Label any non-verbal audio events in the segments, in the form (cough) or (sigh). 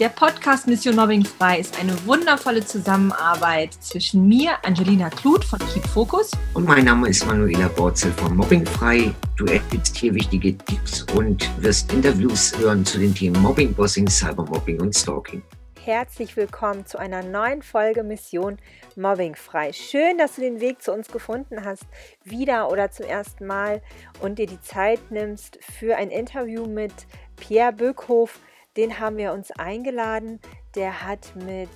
Der Podcast Mission Mobbing Frei ist eine wundervolle Zusammenarbeit zwischen mir, Angelina Kluth von Keep Focus. Und mein Name ist Manuela Borzel von Mobbing Frei. Du erhältst hier wichtige Tipps und wirst Interviews hören zu den Themen Mobbing, Bossing, Cybermobbing und Stalking. Herzlich willkommen zu einer neuen Folge Mission Mobbing frei. Schön, dass du den Weg zu uns gefunden hast, wieder oder zum ersten Mal und dir die Zeit nimmst für ein Interview mit Pierre Böckhoff. Den haben wir uns eingeladen. Der hat mit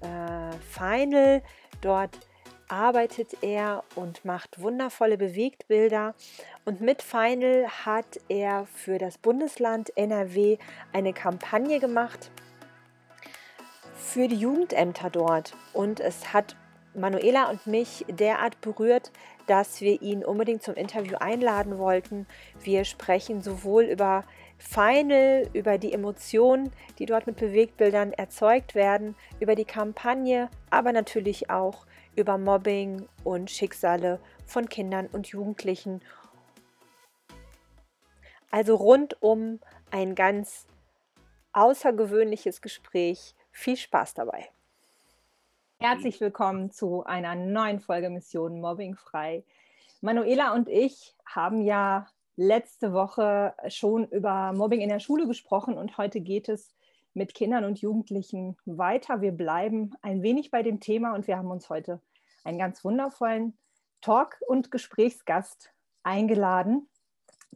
äh, Final dort arbeitet er und macht wundervolle Bewegtbilder. Und mit Final hat er für das Bundesland NRW eine Kampagne gemacht für die Jugendämter dort. Und es hat Manuela und mich derart berührt, dass wir ihn unbedingt zum Interview einladen wollten. Wir sprechen sowohl über Final, über die Emotionen, die dort mit Bewegtbildern erzeugt werden, über die Kampagne, aber natürlich auch über Mobbing und Schicksale von Kindern und Jugendlichen. Also rundum ein ganz außergewöhnliches Gespräch viel Spaß dabei. Herzlich willkommen zu einer neuen Folge Mission Mobbing frei. Manuela und ich haben ja letzte Woche schon über Mobbing in der Schule gesprochen und heute geht es mit Kindern und Jugendlichen weiter. Wir bleiben ein wenig bei dem Thema und wir haben uns heute einen ganz wundervollen Talk- und Gesprächsgast eingeladen,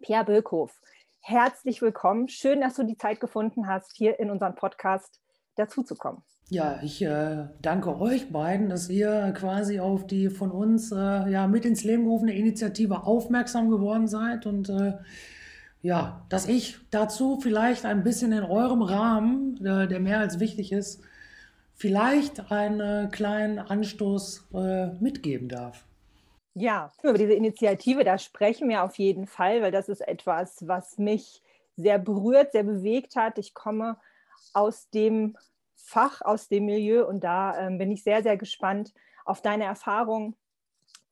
Pierre Böckhoff. Herzlich willkommen. Schön, dass du die Zeit gefunden hast, hier in unserem Podcast dazuzukommen. Ja, ich äh, danke euch beiden, dass ihr quasi auf die von uns äh, ja, mit ins Leben gerufene Initiative aufmerksam geworden seid und äh, ja, dass ich dazu vielleicht ein bisschen in eurem Rahmen, äh, der mehr als wichtig ist, vielleicht einen kleinen Anstoß äh, mitgeben darf. Ja, über diese Initiative, da sprechen wir auf jeden Fall, weil das ist etwas, was mich sehr berührt, sehr bewegt hat. Ich komme aus dem Fach, aus dem Milieu und da ähm, bin ich sehr, sehr gespannt auf deine Erfahrungen.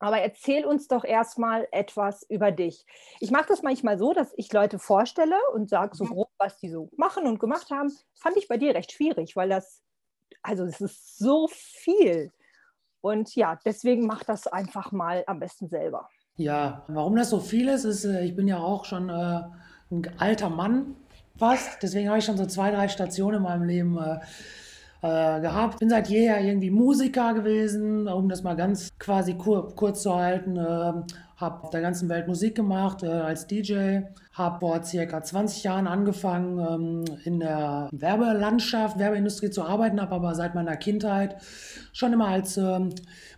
Aber erzähl uns doch erstmal etwas über dich. Ich mache das manchmal so, dass ich Leute vorstelle und sage so mhm. grob, was die so machen und gemacht haben. Das fand ich bei dir recht schwierig, weil das, also es ist so viel. Und ja, deswegen mach das einfach mal am besten selber. Ja, warum das so viel ist, ist, äh, ich bin ja auch schon äh, ein alter Mann fast. Deswegen habe ich schon so zwei, drei Stationen in meinem Leben äh, äh, gehabt. Bin seit jeher irgendwie Musiker gewesen, um das mal ganz quasi kur kurz zu halten. Äh, habe auf der ganzen Welt Musik gemacht äh, als DJ. Habe vor circa 20 Jahren angefangen, ähm, in der Werbelandschaft, Werbeindustrie zu arbeiten, habe aber seit meiner Kindheit schon immer als ähm,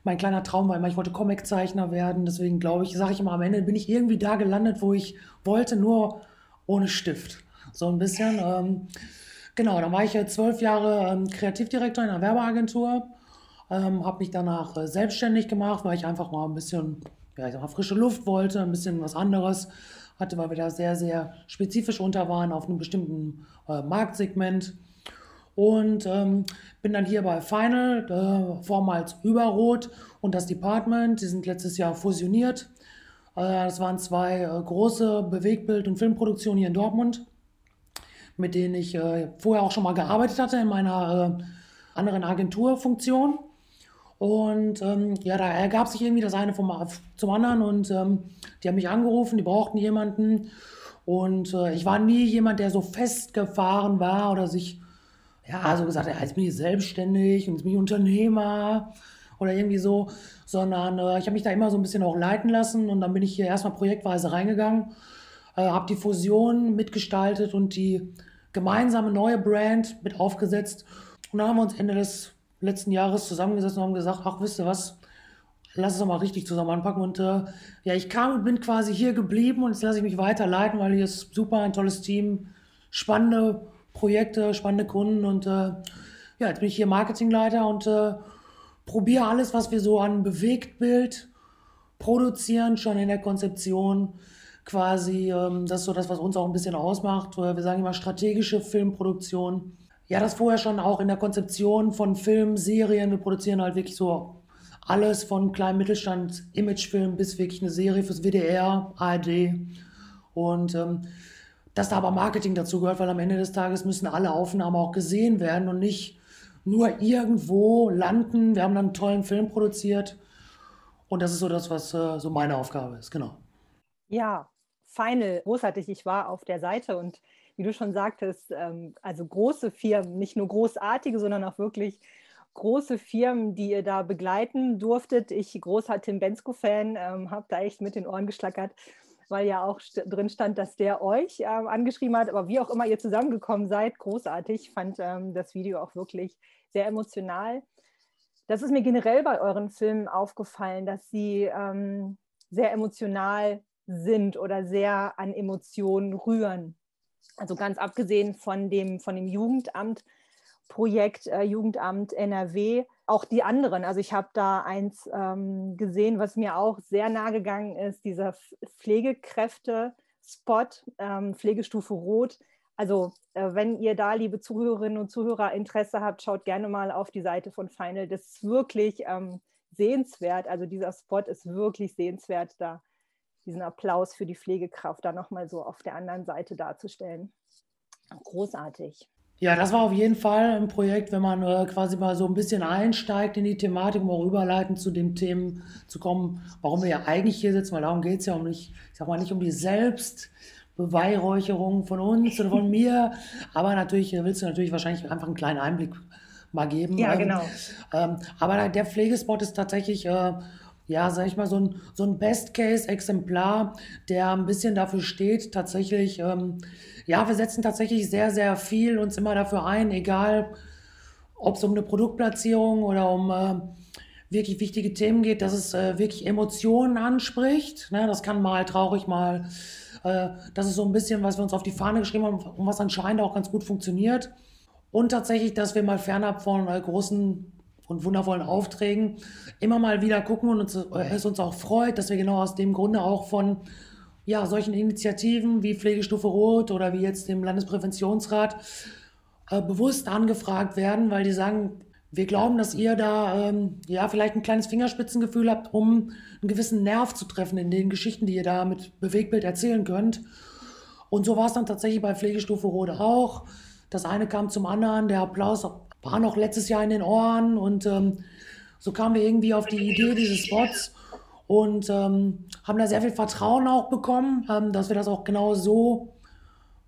mein kleiner Traum war ich wollte Comiczeichner werden. Deswegen glaube ich, sage ich immer am Ende, bin ich irgendwie da gelandet, wo ich wollte, nur ohne Stift so ein bisschen. Ähm, genau, dann war ich zwölf Jahre ähm, Kreativdirektor in einer Werbeagentur, ähm, habe mich danach äh, selbstständig gemacht, weil ich einfach mal ein bisschen, ja, ich sag mal, frische Luft wollte, ein bisschen was anderes hatte, weil wir da sehr, sehr spezifisch unter waren auf einem bestimmten äh, Marktsegment. Und ähm, bin dann hier bei Final, äh, vormals Überrot und das Department. Die sind letztes Jahr fusioniert. Äh, das waren zwei äh, große Bewegtbild- und Filmproduktionen hier in Dortmund mit denen ich äh, vorher auch schon mal gearbeitet hatte in meiner äh, anderen Agenturfunktion. Und ähm, ja, da ergab sich irgendwie das eine vom, zum anderen und ähm, die haben mich angerufen, die brauchten jemanden. Und äh, ich war nie jemand, der so festgefahren war oder sich, ja, so gesagt, ja, jetzt bin ich selbstständig und jetzt bin ich Unternehmer oder irgendwie so, sondern äh, ich habe mich da immer so ein bisschen auch leiten lassen und dann bin ich hier erstmal projektweise reingegangen, äh, habe die Fusion mitgestaltet und die gemeinsame neue Brand mit aufgesetzt. Und dann haben wir uns Ende des letzten Jahres zusammengesetzt und haben gesagt, ach, wisst ihr was, lass es doch mal richtig zusammen anpacken. Und äh, ja, ich kam und bin quasi hier geblieben und jetzt lasse ich mich weiterleiten, weil hier ist super, ein tolles Team, spannende Projekte, spannende Kunden und äh, ja, jetzt bin ich hier Marketingleiter und äh, probiere alles, was wir so an Bewegtbild produzieren, schon in der Konzeption quasi, ähm, das ist so das, was uns auch ein bisschen ausmacht. Wir sagen immer strategische Filmproduktion. Ja, das vorher schon auch in der Konzeption von Filmen, Serien. Wir produzieren halt wirklich so alles von kleinem Mittelstand, Imagefilm bis wirklich eine Serie fürs WDR, ARD. Und ähm, dass da aber Marketing dazu gehört, weil am Ende des Tages müssen alle Aufnahmen auch gesehen werden und nicht nur irgendwo landen. Wir haben dann einen tollen Film produziert und das ist so das, was äh, so meine Aufgabe ist, genau. Ja, Final, großartig. Ich war auf der Seite und wie du schon sagtest, ähm, also große Firmen, nicht nur großartige, sondern auch wirklich große Firmen, die ihr da begleiten durftet. Ich, großer Tim Bensko-Fan, ähm, habe da echt mit den Ohren geschlackert, weil ja auch st drin stand, dass der euch äh, angeschrieben hat. Aber wie auch immer ihr zusammengekommen seid, großartig. Fand ähm, das Video auch wirklich sehr emotional. Das ist mir generell bei euren Filmen aufgefallen, dass sie ähm, sehr emotional sind oder sehr an Emotionen rühren. Also ganz abgesehen von dem, von dem Jugendamt, Projekt äh, Jugendamt NRW, auch die anderen. Also ich habe da eins ähm, gesehen, was mir auch sehr nahe gegangen ist, dieser Pflegekräfte-Spot, ähm, Pflegestufe Rot. Also äh, wenn ihr da, liebe Zuhörerinnen und Zuhörer, Interesse habt, schaut gerne mal auf die Seite von Final. Das ist wirklich ähm, sehenswert. Also dieser Spot ist wirklich sehenswert, da diesen Applaus für die Pflegekraft da nochmal so auf der anderen Seite darzustellen. Großartig. Ja, das war auf jeden Fall ein Projekt, wenn man äh, quasi mal so ein bisschen einsteigt in die Thematik, um auch rüberleiten zu den Themen zu kommen, warum wir ja eigentlich hier sitzen, weil darum geht es ja um nicht, ich sag mal, nicht um die Selbstbeweihräucherung von uns oder von mir, aber natürlich äh, willst du natürlich wahrscheinlich einfach einen kleinen Einblick mal geben. Ja, ähm, genau. Ähm, aber der Pflegespot ist tatsächlich äh, ja, sag ich mal, so ein, so ein Best-Case-Exemplar, der ein bisschen dafür steht, tatsächlich, ähm, ja, wir setzen tatsächlich sehr, sehr viel uns immer dafür ein, egal ob es um eine Produktplatzierung oder um äh, wirklich wichtige Themen geht, dass es äh, wirklich Emotionen anspricht. Ne? Das kann mal traurig, mal, äh, das ist so ein bisschen, was wir uns auf die Fahne geschrieben haben und was anscheinend auch ganz gut funktioniert. Und tatsächlich, dass wir mal fernab von äh, großen und wundervollen Aufträgen immer mal wieder gucken und uns, äh, es uns auch freut, dass wir genau aus dem Grunde auch von ja, solchen Initiativen wie Pflegestufe Rot oder wie jetzt dem Landespräventionsrat äh, bewusst angefragt werden, weil die sagen, wir glauben, dass ihr da ähm, ja vielleicht ein kleines Fingerspitzengefühl habt, um einen gewissen Nerv zu treffen in den Geschichten, die ihr da mit Bewegtbild erzählen könnt. Und so war es dann tatsächlich bei Pflegestufe Rot auch. Das eine kam zum anderen, der Applaus war noch letztes Jahr in den Ohren und ähm, so kamen wir irgendwie auf die Idee dieses Spots und ähm, haben da sehr viel Vertrauen auch bekommen, ähm, dass wir das auch genau so,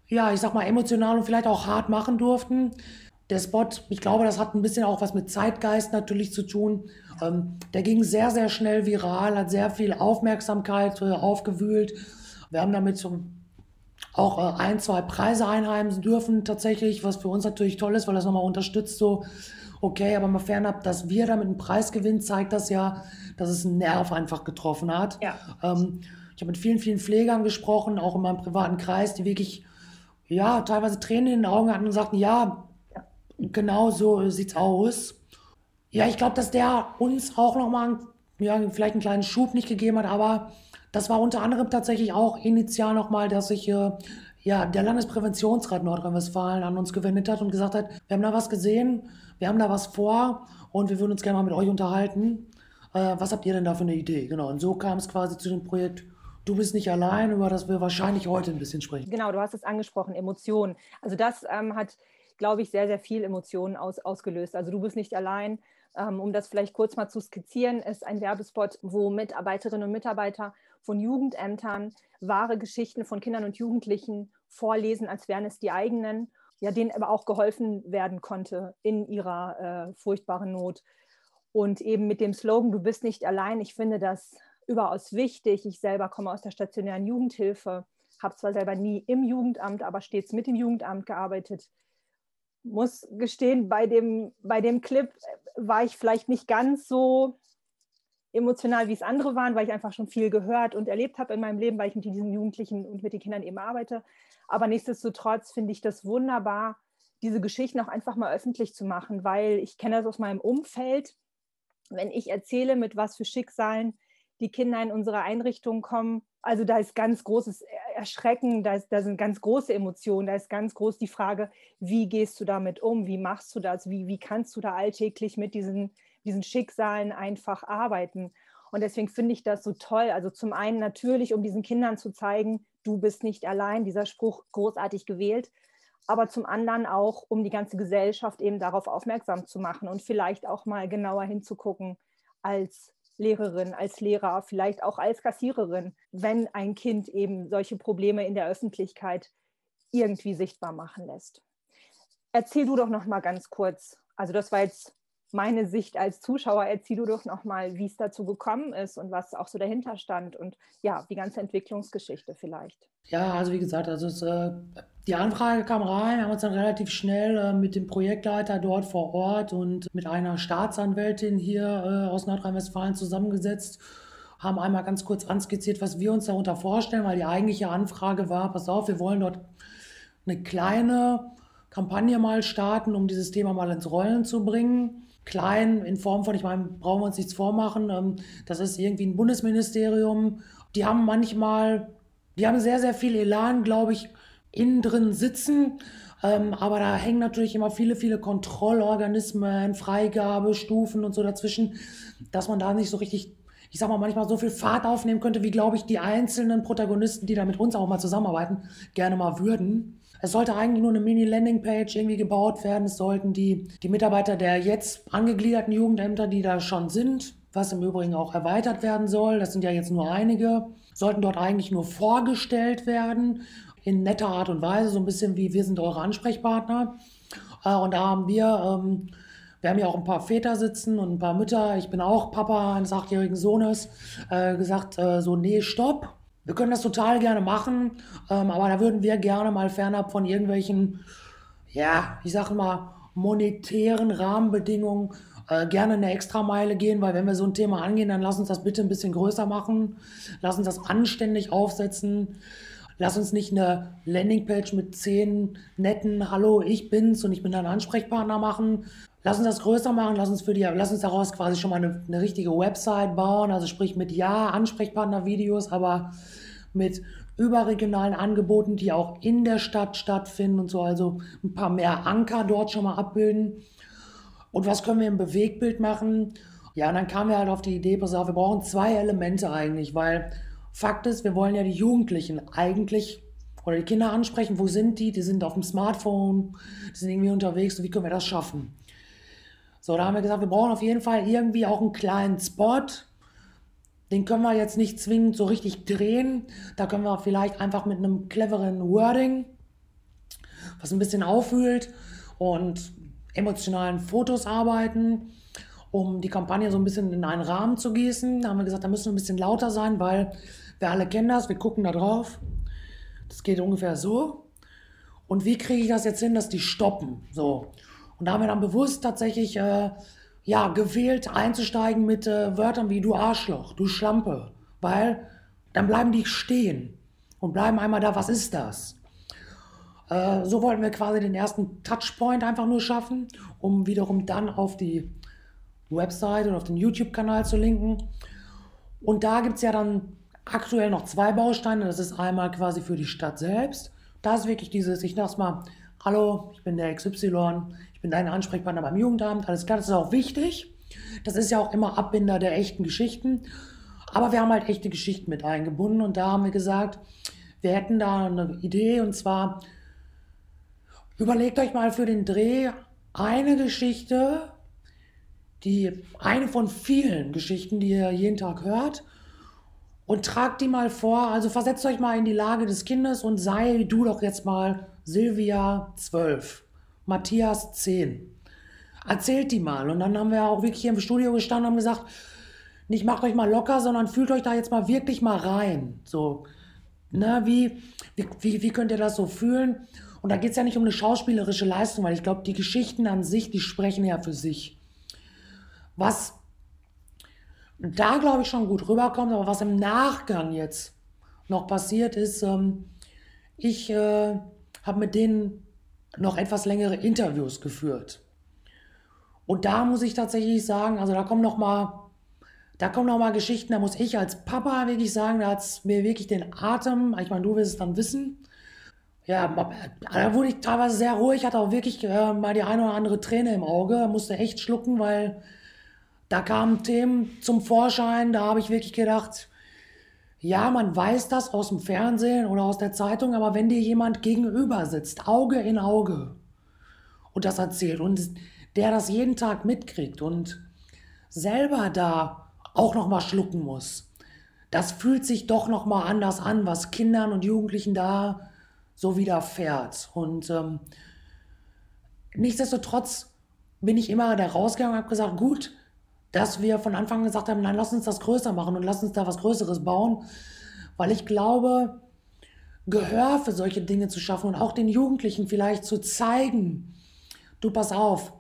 ja, ich sag mal, emotional und vielleicht auch hart machen durften. Der Spot, ich glaube, das hat ein bisschen auch was mit Zeitgeist natürlich zu tun. Ähm, der ging sehr, sehr schnell viral, hat sehr viel Aufmerksamkeit äh, aufgewühlt. Wir haben damit zum auch äh, ein, zwei Preise einheimsen dürfen tatsächlich, was für uns natürlich toll ist, weil das nochmal unterstützt so, okay, aber mal fernab, dass wir damit einen Preis gewinnen, zeigt das ja, dass es einen Nerv einfach getroffen hat. Ja. Ähm, ich habe mit vielen, vielen Pflegern gesprochen, auch in meinem privaten Kreis, die wirklich, ja, teilweise Tränen in den Augen hatten und sagten, ja, genau so sieht's aus. Ja, ich glaube, dass der uns auch nochmal, ja, vielleicht einen kleinen Schub nicht gegeben hat, aber das war unter anderem tatsächlich auch initial nochmal, dass sich äh, ja, der Landespräventionsrat Nordrhein-Westfalen an uns gewendet hat und gesagt hat, wir haben da was gesehen, wir haben da was vor und wir würden uns gerne mal mit euch unterhalten. Äh, was habt ihr denn da für eine Idee? Genau, und so kam es quasi zu dem Projekt Du bist nicht allein, über das wir wahrscheinlich heute ein bisschen sprechen. Genau, du hast es angesprochen, Emotionen. Also das ähm, hat, glaube ich, sehr, sehr viel Emotionen aus, ausgelöst. Also du bist nicht allein. Ähm, um das vielleicht kurz mal zu skizzieren, ist ein Werbespot, wo Mitarbeiterinnen und Mitarbeiter von Jugendämtern wahre Geschichten von Kindern und Jugendlichen vorlesen, als wären es die eigenen, ja, denen aber auch geholfen werden konnte in ihrer äh, furchtbaren Not. Und eben mit dem Slogan, du bist nicht allein, ich finde das überaus wichtig. Ich selber komme aus der stationären Jugendhilfe, habe zwar selber nie im Jugendamt, aber stets mit dem Jugendamt gearbeitet. Muss gestehen, bei dem, bei dem Clip war ich vielleicht nicht ganz so emotional, wie es andere waren, weil ich einfach schon viel gehört und erlebt habe in meinem Leben, weil ich mit diesen Jugendlichen und mit den Kindern eben arbeite. Aber nichtsdestotrotz finde ich das wunderbar, diese Geschichten auch einfach mal öffentlich zu machen, weil ich kenne das aus meinem Umfeld. Wenn ich erzähle, mit was für Schicksalen die Kinder in unsere Einrichtung kommen, also da ist ganz großes Erschrecken, da, ist, da sind ganz große Emotionen, da ist ganz groß die Frage, wie gehst du damit um, wie machst du das, wie, wie kannst du da alltäglich mit diesen diesen Schicksalen einfach arbeiten. Und deswegen finde ich das so toll. Also zum einen natürlich, um diesen Kindern zu zeigen, du bist nicht allein, dieser Spruch großartig gewählt, aber zum anderen auch, um die ganze Gesellschaft eben darauf aufmerksam zu machen und vielleicht auch mal genauer hinzugucken als Lehrerin, als Lehrer, vielleicht auch als Kassiererin, wenn ein Kind eben solche Probleme in der Öffentlichkeit irgendwie sichtbar machen lässt. Erzähl du doch noch mal ganz kurz. Also das war jetzt meine Sicht als Zuschauer. Erzähl du doch noch mal, wie es dazu gekommen ist und was auch so dahinter stand und ja, die ganze Entwicklungsgeschichte vielleicht. Ja, also wie gesagt, also es, äh, die Anfrage kam rein, haben uns dann relativ schnell äh, mit dem Projektleiter dort vor Ort und mit einer Staatsanwältin hier äh, aus Nordrhein-Westfalen zusammengesetzt haben einmal ganz kurz anskizziert, was wir uns darunter vorstellen, weil die eigentliche Anfrage war, pass auf, wir wollen dort eine kleine Kampagne mal starten, um dieses Thema mal ins Rollen zu bringen. Klein in Form von, ich meine, brauchen wir uns nichts vormachen, ähm, das ist irgendwie ein Bundesministerium. Die haben manchmal, die haben sehr, sehr viel Elan, glaube ich, innen drin sitzen. Ähm, aber da hängen natürlich immer viele, viele Kontrollorganismen, Freigabestufen und so dazwischen, dass man da nicht so richtig, ich sag mal, manchmal so viel Fahrt aufnehmen könnte, wie, glaube ich, die einzelnen Protagonisten, die da mit uns auch mal zusammenarbeiten, gerne mal würden. Es sollte eigentlich nur eine Mini-Landing-Page irgendwie gebaut werden. Es sollten die, die Mitarbeiter der jetzt angegliederten Jugendämter, die da schon sind, was im Übrigen auch erweitert werden soll, das sind ja jetzt nur einige, sollten dort eigentlich nur vorgestellt werden, in netter Art und Weise, so ein bisschen wie wir sind eure Ansprechpartner. Äh, und da haben wir, ähm, wir haben ja auch ein paar Väter sitzen und ein paar Mütter, ich bin auch Papa eines achtjährigen Sohnes, äh, gesagt, äh, so, nee, stopp, wir können das total gerne machen, ähm, aber da würden wir gerne mal fernab von irgendwelchen, ja, ich sag mal, monetären Rahmenbedingungen äh, gerne eine Extrameile gehen, weil wenn wir so ein Thema angehen, dann lass uns das bitte ein bisschen größer machen, lass uns das anständig aufsetzen, lass uns nicht eine Landingpage mit zehn netten Hallo, ich bin's und ich bin dein Ansprechpartner machen. Lass uns das größer machen, lass uns für die, lass uns daraus quasi schon mal eine, eine richtige Website bauen, also sprich mit ja Ansprechpartner-Videos, aber mit überregionalen Angeboten, die auch in der Stadt stattfinden und so, also ein paar mehr Anker dort schon mal abbilden. Und was können wir im Bewegtbild machen? Ja, und dann kamen wir halt auf die Idee, pass auf, wir brauchen zwei Elemente eigentlich, weil Fakt ist, wir wollen ja die Jugendlichen eigentlich oder die Kinder ansprechen. Wo sind die? Die sind auf dem Smartphone, die sind irgendwie unterwegs. Wie können wir das schaffen? So, da haben wir gesagt, wir brauchen auf jeden Fall irgendwie auch einen kleinen Spot, den können wir jetzt nicht zwingend so richtig drehen. Da können wir vielleicht einfach mit einem cleveren Wording, was ein bisschen aufwühlt und emotionalen Fotos arbeiten, um die Kampagne so ein bisschen in einen Rahmen zu gießen. Da haben wir gesagt, da müssen wir ein bisschen lauter sein, weil wir alle kennen das, wir gucken da drauf. Das geht ungefähr so. Und wie kriege ich das jetzt hin, dass die stoppen? So. Und da haben wir dann bewusst tatsächlich äh, ja, gewählt einzusteigen mit äh, Wörtern wie du Arschloch, du Schlampe, weil dann bleiben die stehen und bleiben einmal da, was ist das? Äh, so wollten wir quasi den ersten Touchpoint einfach nur schaffen, um wiederum dann auf die Website und auf den YouTube-Kanal zu linken. Und da gibt es ja dann aktuell noch zwei Bausteine. Das ist einmal quasi für die Stadt selbst. Da ist wirklich dieses, ich sag's mal, hallo, ich bin der XY, ich bin dein Ansprechpartner beim Jugendamt, alles klar, das ist auch wichtig. Das ist ja auch immer Abbinder der echten Geschichten. Aber wir haben halt echte Geschichten mit eingebunden und da haben wir gesagt, wir hätten da eine Idee und zwar überlegt euch mal für den Dreh eine Geschichte, die eine von vielen Geschichten, die ihr jeden Tag hört und tragt die mal vor. Also versetzt euch mal in die Lage des Kindes und sei du doch jetzt mal Silvia 12, Matthias 10. Erzählt die mal. Und dann haben wir auch wirklich hier im Studio gestanden und haben gesagt, nicht macht euch mal locker, sondern fühlt euch da jetzt mal wirklich mal rein. So, ne, wie, wie, wie könnt ihr das so fühlen? Und da geht es ja nicht um eine schauspielerische Leistung, weil ich glaube, die Geschichten an sich, die sprechen ja für sich. Was da, glaube ich, schon gut rüberkommt. Aber was im Nachgang jetzt noch passiert ist, ähm, ich äh, habe mit denen noch etwas längere Interviews geführt. Und da muss ich tatsächlich sagen, also da kommen noch mal, da kommen noch mal Geschichten, da muss ich als Papa wirklich sagen, da hat es mir wirklich den Atem, ich meine, du wirst es dann wissen. Ja, da wurde ich teilweise sehr ruhig, hatte auch wirklich äh, mal die eine oder andere Träne im Auge, musste echt schlucken, weil da kamen Themen zum Vorschein, da habe ich wirklich gedacht, ja, man weiß das aus dem Fernsehen oder aus der Zeitung, aber wenn dir jemand gegenüber sitzt, Auge in Auge und das erzählt und der das jeden Tag mitkriegt und selber da auch noch mal schlucken muss, das fühlt sich doch noch mal anders an, was Kindern und Jugendlichen da so widerfährt. Und ähm, nichtsdestotrotz bin ich immer da rausgegangen und habe gesagt, gut, dass wir von Anfang an gesagt haben, nein, lass uns das größer machen und lass uns da was Größeres bauen, weil ich glaube, Gehör für solche Dinge zu schaffen und auch den Jugendlichen vielleicht zu zeigen, du pass auf,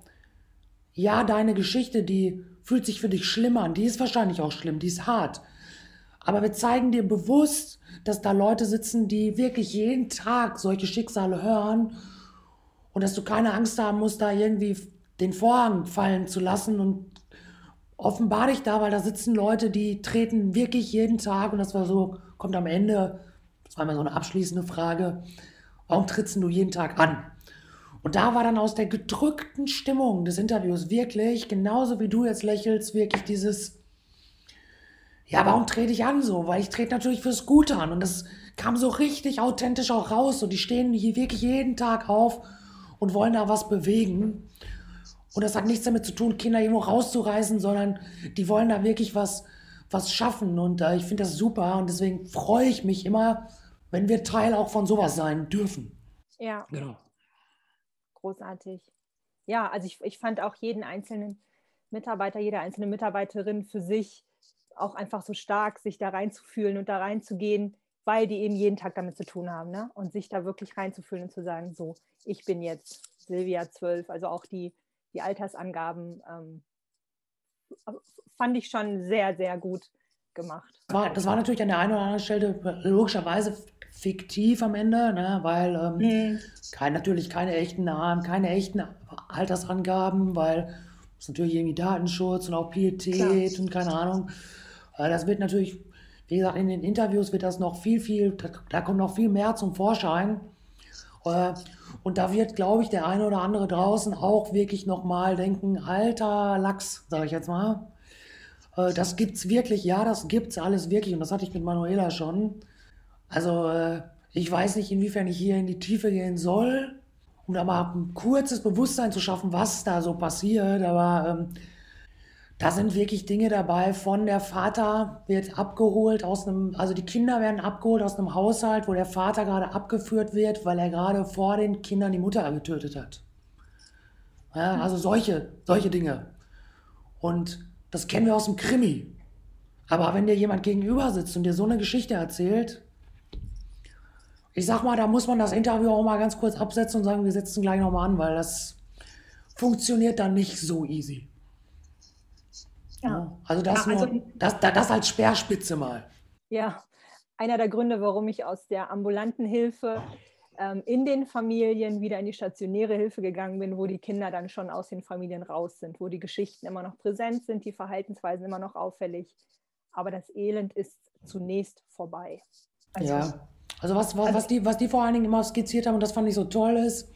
ja, deine Geschichte, die fühlt sich für dich schlimm an, die ist wahrscheinlich auch schlimm, die ist hart, aber wir zeigen dir bewusst, dass da Leute sitzen, die wirklich jeden Tag solche Schicksale hören und dass du keine Angst haben musst, da irgendwie den Vorhang fallen zu lassen und offenbar dich da, weil da sitzen Leute, die treten wirklich jeden Tag und das war so, kommt am Ende, das war immer so eine abschließende Frage, warum trittst du jeden Tag an? Und da war dann aus der gedrückten Stimmung des Interviews wirklich, genauso wie du jetzt lächelst, wirklich dieses, ja, warum trete ich an so? Weil ich trete natürlich fürs Gute an und das kam so richtig authentisch auch raus und die stehen hier wirklich jeden Tag auf und wollen da was bewegen. Und das hat nichts damit zu tun, Kinder irgendwo rauszureißen, sondern die wollen da wirklich was, was schaffen. Und äh, ich finde das super. Und deswegen freue ich mich immer, wenn wir Teil auch von sowas sein dürfen. Ja. Genau. Großartig. Ja, also ich, ich fand auch jeden einzelnen Mitarbeiter, jede einzelne Mitarbeiterin für sich auch einfach so stark, sich da reinzufühlen und da reinzugehen, weil die eben jeden Tag damit zu tun haben. Ne? Und sich da wirklich reinzufühlen und zu sagen, so, ich bin jetzt Silvia 12, also auch die die Altersangaben ähm, fand ich schon sehr, sehr gut gemacht. War, das war natürlich an der einen oder anderen Stelle logischerweise fiktiv am Ende, ne? weil ähm, mhm. kein, natürlich keine echten Namen, keine echten Altersangaben, weil es natürlich irgendwie Datenschutz und auch Pietät Klar. und keine Ahnung. Äh, das wird natürlich, wie gesagt, in den Interviews wird das noch viel, viel, da kommt noch viel mehr zum Vorschein. Äh, und da wird, glaube ich, der eine oder andere draußen auch wirklich nochmal denken, alter Lachs, sage ich jetzt mal. Äh, das gibt's wirklich, ja, das gibt's alles wirklich. Und das hatte ich mit Manuela schon. Also äh, ich weiß nicht, inwiefern ich hier in die Tiefe gehen soll, um da mal ein kurzes Bewusstsein zu schaffen, was da so passiert. Aber ähm, da sind wirklich Dinge dabei von der Vater wird abgeholt aus einem, also die Kinder werden abgeholt aus einem Haushalt, wo der Vater gerade abgeführt wird, weil er gerade vor den Kindern die Mutter getötet hat. Ja, also solche, solche Dinge. Und das kennen wir aus dem Krimi. Aber wenn dir jemand gegenüber sitzt und dir so eine Geschichte erzählt, ich sag mal, da muss man das Interview auch mal ganz kurz absetzen und sagen, wir setzen gleich nochmal an, weil das funktioniert dann nicht so easy. Ja. Also, das, ja, also nur, das, das als Speerspitze mal. Ja, einer der Gründe, warum ich aus der ambulanten Hilfe ähm, in den Familien wieder in die stationäre Hilfe gegangen bin, wo die Kinder dann schon aus den Familien raus sind, wo die Geschichten immer noch präsent sind, die Verhaltensweisen immer noch auffällig. Aber das Elend ist zunächst vorbei. Also, ja, also was, was, also, was, die, was die vor allen Dingen immer skizziert haben und das fand ich so toll ist,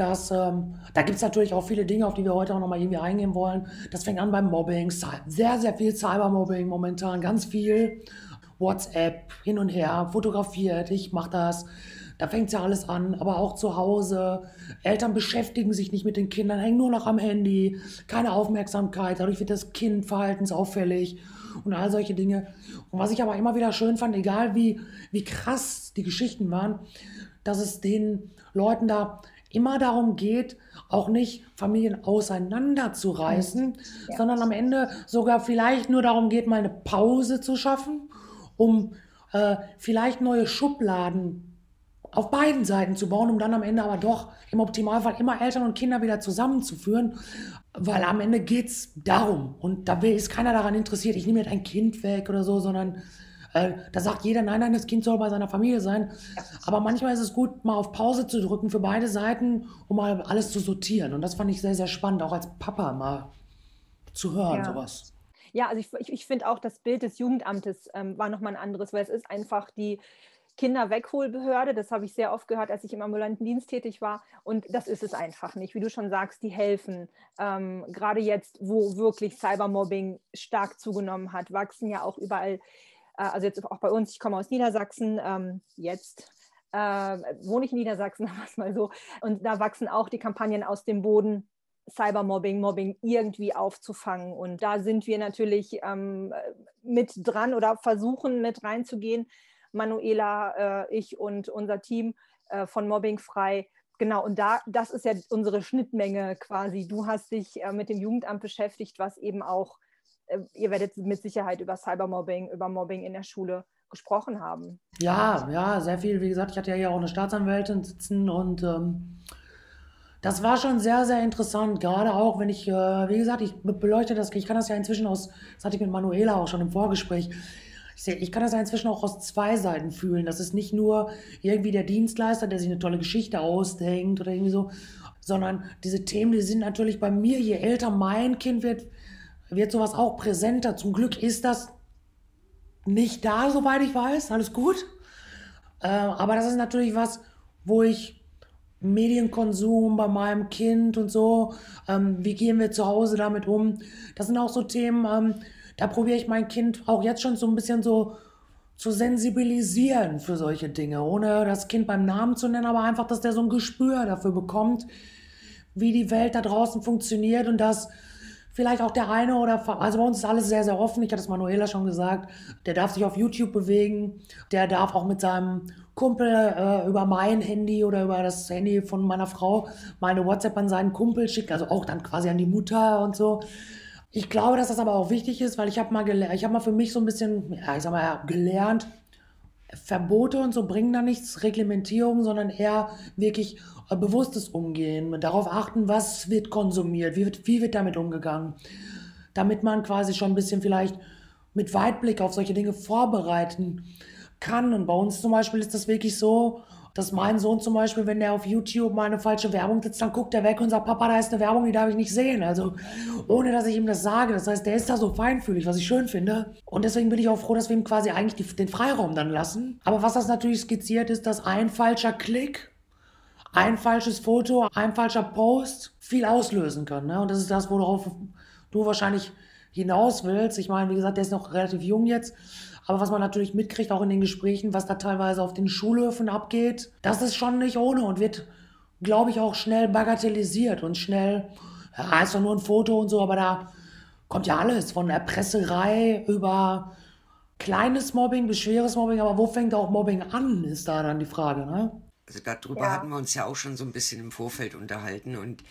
dass, ähm, da gibt es natürlich auch viele Dinge, auf die wir heute auch nochmal irgendwie eingehen wollen. Das fängt an beim Mobbing, sehr, sehr viel Cybermobbing momentan, ganz viel. WhatsApp hin und her, fotografiert, ich mache das. Da fängt ja alles an, aber auch zu Hause. Eltern beschäftigen sich nicht mit den Kindern, hängen nur noch am Handy, keine Aufmerksamkeit, dadurch wird das Kind verhaltensauffällig und all solche Dinge. Und was ich aber immer wieder schön fand, egal wie, wie krass die Geschichten waren, dass es den Leuten da immer darum geht, auch nicht Familien auseinanderzureißen, ja. sondern am Ende sogar vielleicht nur darum geht, mal eine Pause zu schaffen, um äh, vielleicht neue Schubladen auf beiden Seiten zu bauen, um dann am Ende aber doch im Optimalfall immer Eltern und Kinder wieder zusammenzuführen, weil am Ende geht es darum. Und da ist keiner daran interessiert, ich nehme jetzt ein Kind weg oder so, sondern äh, da sagt jeder, nein, nein, das Kind soll bei seiner Familie sein. Aber manchmal ist es gut, mal auf Pause zu drücken für beide Seiten, um mal alles zu sortieren. Und das fand ich sehr, sehr spannend, auch als Papa mal zu hören, ja. sowas. Ja, also ich, ich, ich finde auch, das Bild des Jugendamtes ähm, war nochmal ein anderes, weil es ist einfach die Kinderwegholbehörde. Das habe ich sehr oft gehört, als ich im ambulanten Dienst tätig war. Und das ist es einfach nicht. Wie du schon sagst, die helfen. Ähm, Gerade jetzt, wo wirklich Cybermobbing stark zugenommen hat, wachsen ja auch überall also jetzt auch bei uns, ich komme aus Niedersachsen, ähm, jetzt äh, wohne ich in Niedersachsen, (laughs) sagen mal so, und da wachsen auch die Kampagnen aus dem Boden, Cybermobbing, Mobbing irgendwie aufzufangen. Und da sind wir natürlich ähm, mit dran oder versuchen mit reinzugehen. Manuela, äh, ich und unser Team äh, von Mobbing frei. Genau, und da, das ist ja unsere Schnittmenge quasi. Du hast dich äh, mit dem Jugendamt beschäftigt, was eben auch, äh, ihr werdet mit Sicherheit über Cybermobbing, über Mobbing in der Schule gesprochen haben. Ja, ja, sehr viel. Wie gesagt, ich hatte ja hier auch eine Staatsanwältin sitzen und ähm, das war schon sehr, sehr interessant. Gerade auch, wenn ich, äh, wie gesagt, ich beleuchte das, ich kann das ja inzwischen aus, das hatte ich mit Manuela auch schon im Vorgespräch, ich, ich kann das ja inzwischen auch aus zwei Seiten fühlen. Das ist nicht nur irgendwie der Dienstleister, der sich eine tolle Geschichte ausdenkt oder irgendwie so, sondern diese Themen, die sind natürlich bei mir, je älter mein Kind wird, wird sowas auch präsenter. Zum Glück ist das nicht da, soweit ich weiß. Alles gut. Äh, aber das ist natürlich was, wo ich Medienkonsum bei meinem Kind und so, ähm, wie gehen wir zu Hause damit um? Das sind auch so Themen, ähm, da probiere ich mein Kind auch jetzt schon so ein bisschen so zu sensibilisieren für solche Dinge, ohne das Kind beim Namen zu nennen, aber einfach, dass der so ein Gespür dafür bekommt, wie die Welt da draußen funktioniert und dass vielleicht auch der eine oder, also bei uns ist alles sehr, sehr offen. Ich hatte es Manuela schon gesagt. Der darf sich auf YouTube bewegen. Der darf auch mit seinem Kumpel äh, über mein Handy oder über das Handy von meiner Frau meine WhatsApp an seinen Kumpel schicken. Also auch dann quasi an die Mutter und so. Ich glaube, dass das aber auch wichtig ist, weil ich habe mal, ich habe mal für mich so ein bisschen, ja, ich sag mal, gelernt, Verbote und so bringen da nichts, Reglementierung, sondern eher wirklich äh, bewusstes Umgehen, darauf achten, was wird konsumiert, wie wird, wie wird damit umgegangen, damit man quasi schon ein bisschen vielleicht mit Weitblick auf solche Dinge vorbereiten kann. Und bei uns zum Beispiel ist das wirklich so, dass mein Sohn zum Beispiel, wenn der auf YouTube mal eine falsche Werbung sitzt, dann guckt er weg und sagt, Papa, da ist eine Werbung, die darf ich nicht sehen. Also ohne, dass ich ihm das sage. Das heißt, der ist da so feinfühlig, was ich schön finde. Und deswegen bin ich auch froh, dass wir ihm quasi eigentlich die, den Freiraum dann lassen. Aber was das natürlich skizziert ist, dass ein falscher Klick, ein falsches Foto, ein falscher Post viel auslösen können. Ne? Und das ist das, worauf du wahrscheinlich hinaus willst. Ich meine, wie gesagt, der ist noch relativ jung jetzt. Aber was man natürlich mitkriegt, auch in den Gesprächen, was da teilweise auf den Schulhöfen abgeht, das ist schon nicht ohne und wird, glaube ich, auch schnell bagatellisiert und schnell, ja, ist doch nur ein Foto und so, aber da kommt ja alles von Erpresserei über kleines Mobbing bis schweres Mobbing, aber wo fängt auch Mobbing an, ist da dann die Frage, ne? Also darüber ja. hatten wir uns ja auch schon so ein bisschen im Vorfeld unterhalten und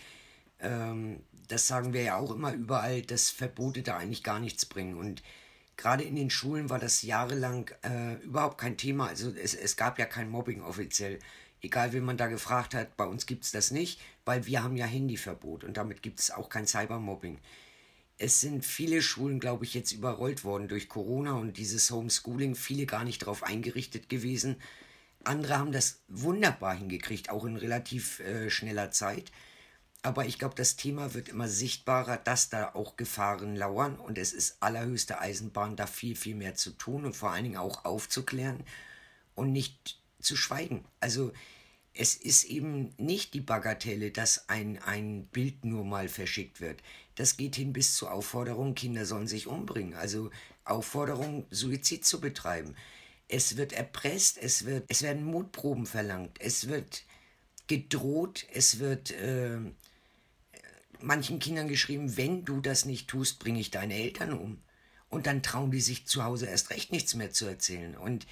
ähm, das sagen wir ja auch immer überall, dass Verbote da eigentlich gar nichts bringen und gerade in den Schulen war das jahrelang äh, überhaupt kein Thema. Also es, es gab ja kein Mobbing offiziell. Egal, wen man da gefragt hat, bei uns gibt es das nicht, weil wir haben ja Handyverbot und damit gibt es auch kein Cybermobbing. Es sind viele Schulen, glaube ich, jetzt überrollt worden durch Corona und dieses Homeschooling, viele gar nicht darauf eingerichtet gewesen. Andere haben das wunderbar hingekriegt, auch in relativ äh, schneller Zeit. Aber ich glaube, das Thema wird immer sichtbarer, dass da auch Gefahren lauern und es ist allerhöchste Eisenbahn, da viel, viel mehr zu tun und vor allen Dingen auch aufzuklären und nicht zu schweigen. Also es ist eben nicht die Bagatelle, dass ein, ein Bild nur mal verschickt wird. Das geht hin bis zur Aufforderung, Kinder sollen sich umbringen. Also Aufforderung, Suizid zu betreiben. Es wird erpresst, es, wird, es werden Mutproben verlangt, es wird gedroht, es wird äh, manchen Kindern geschrieben, wenn du das nicht tust, bringe ich deine Eltern um. Und dann trauen die sich zu Hause erst recht nichts mehr zu erzählen. Und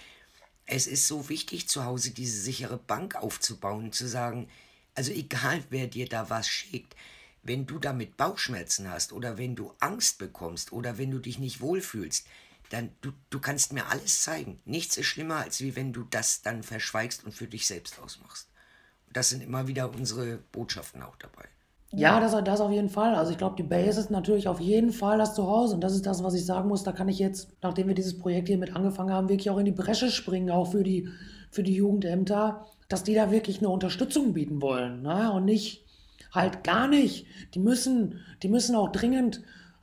es ist so wichtig, zu Hause diese sichere Bank aufzubauen, zu sagen, also egal wer dir da was schickt, wenn du damit Bauchschmerzen hast oder wenn du Angst bekommst oder wenn du dich nicht wohlfühlst, dann du, du kannst mir alles zeigen. Nichts ist schlimmer, als wie wenn du das dann verschweigst und für dich selbst ausmachst. Und das sind immer wieder unsere Botschaften auch dabei. Ja, das, das auf jeden Fall. Also ich glaube, die Base ist natürlich auf jeden Fall das Zuhause. Und das ist das, was ich sagen muss. Da kann ich jetzt, nachdem wir dieses Projekt hier mit angefangen haben, wirklich auch in die Bresche springen, auch für die, für die Jugendämter, dass die da wirklich eine Unterstützung bieten wollen. Ne? Und nicht halt gar nicht. Die müssen, die müssen auch dringend